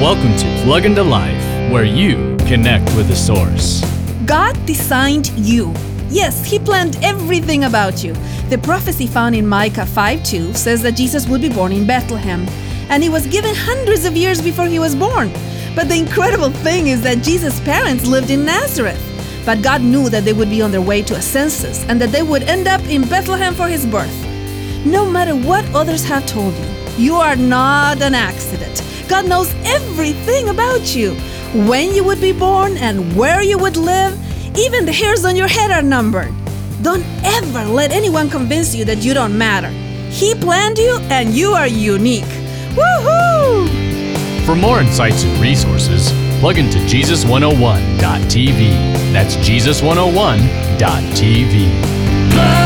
Welcome to Plug into Life, where you connect with the source. God designed you. Yes, He planned everything about you. The prophecy found in Micah 5:2 says that Jesus would be born in Bethlehem, and he was given hundreds of years before he was born. But the incredible thing is that Jesus' parents lived in Nazareth. But God knew that they would be on their way to a census and that they would end up in Bethlehem for his birth. No matter what others have told you, you are not an accident. God knows everything about you when you would be born and where you would live. Even the hairs on your head are numbered. Don't ever let anyone convince you that you don't matter. He planned you and you are unique. Woohoo! For more insights and resources, plug into Jesus101.tv. That's Jesus101.tv.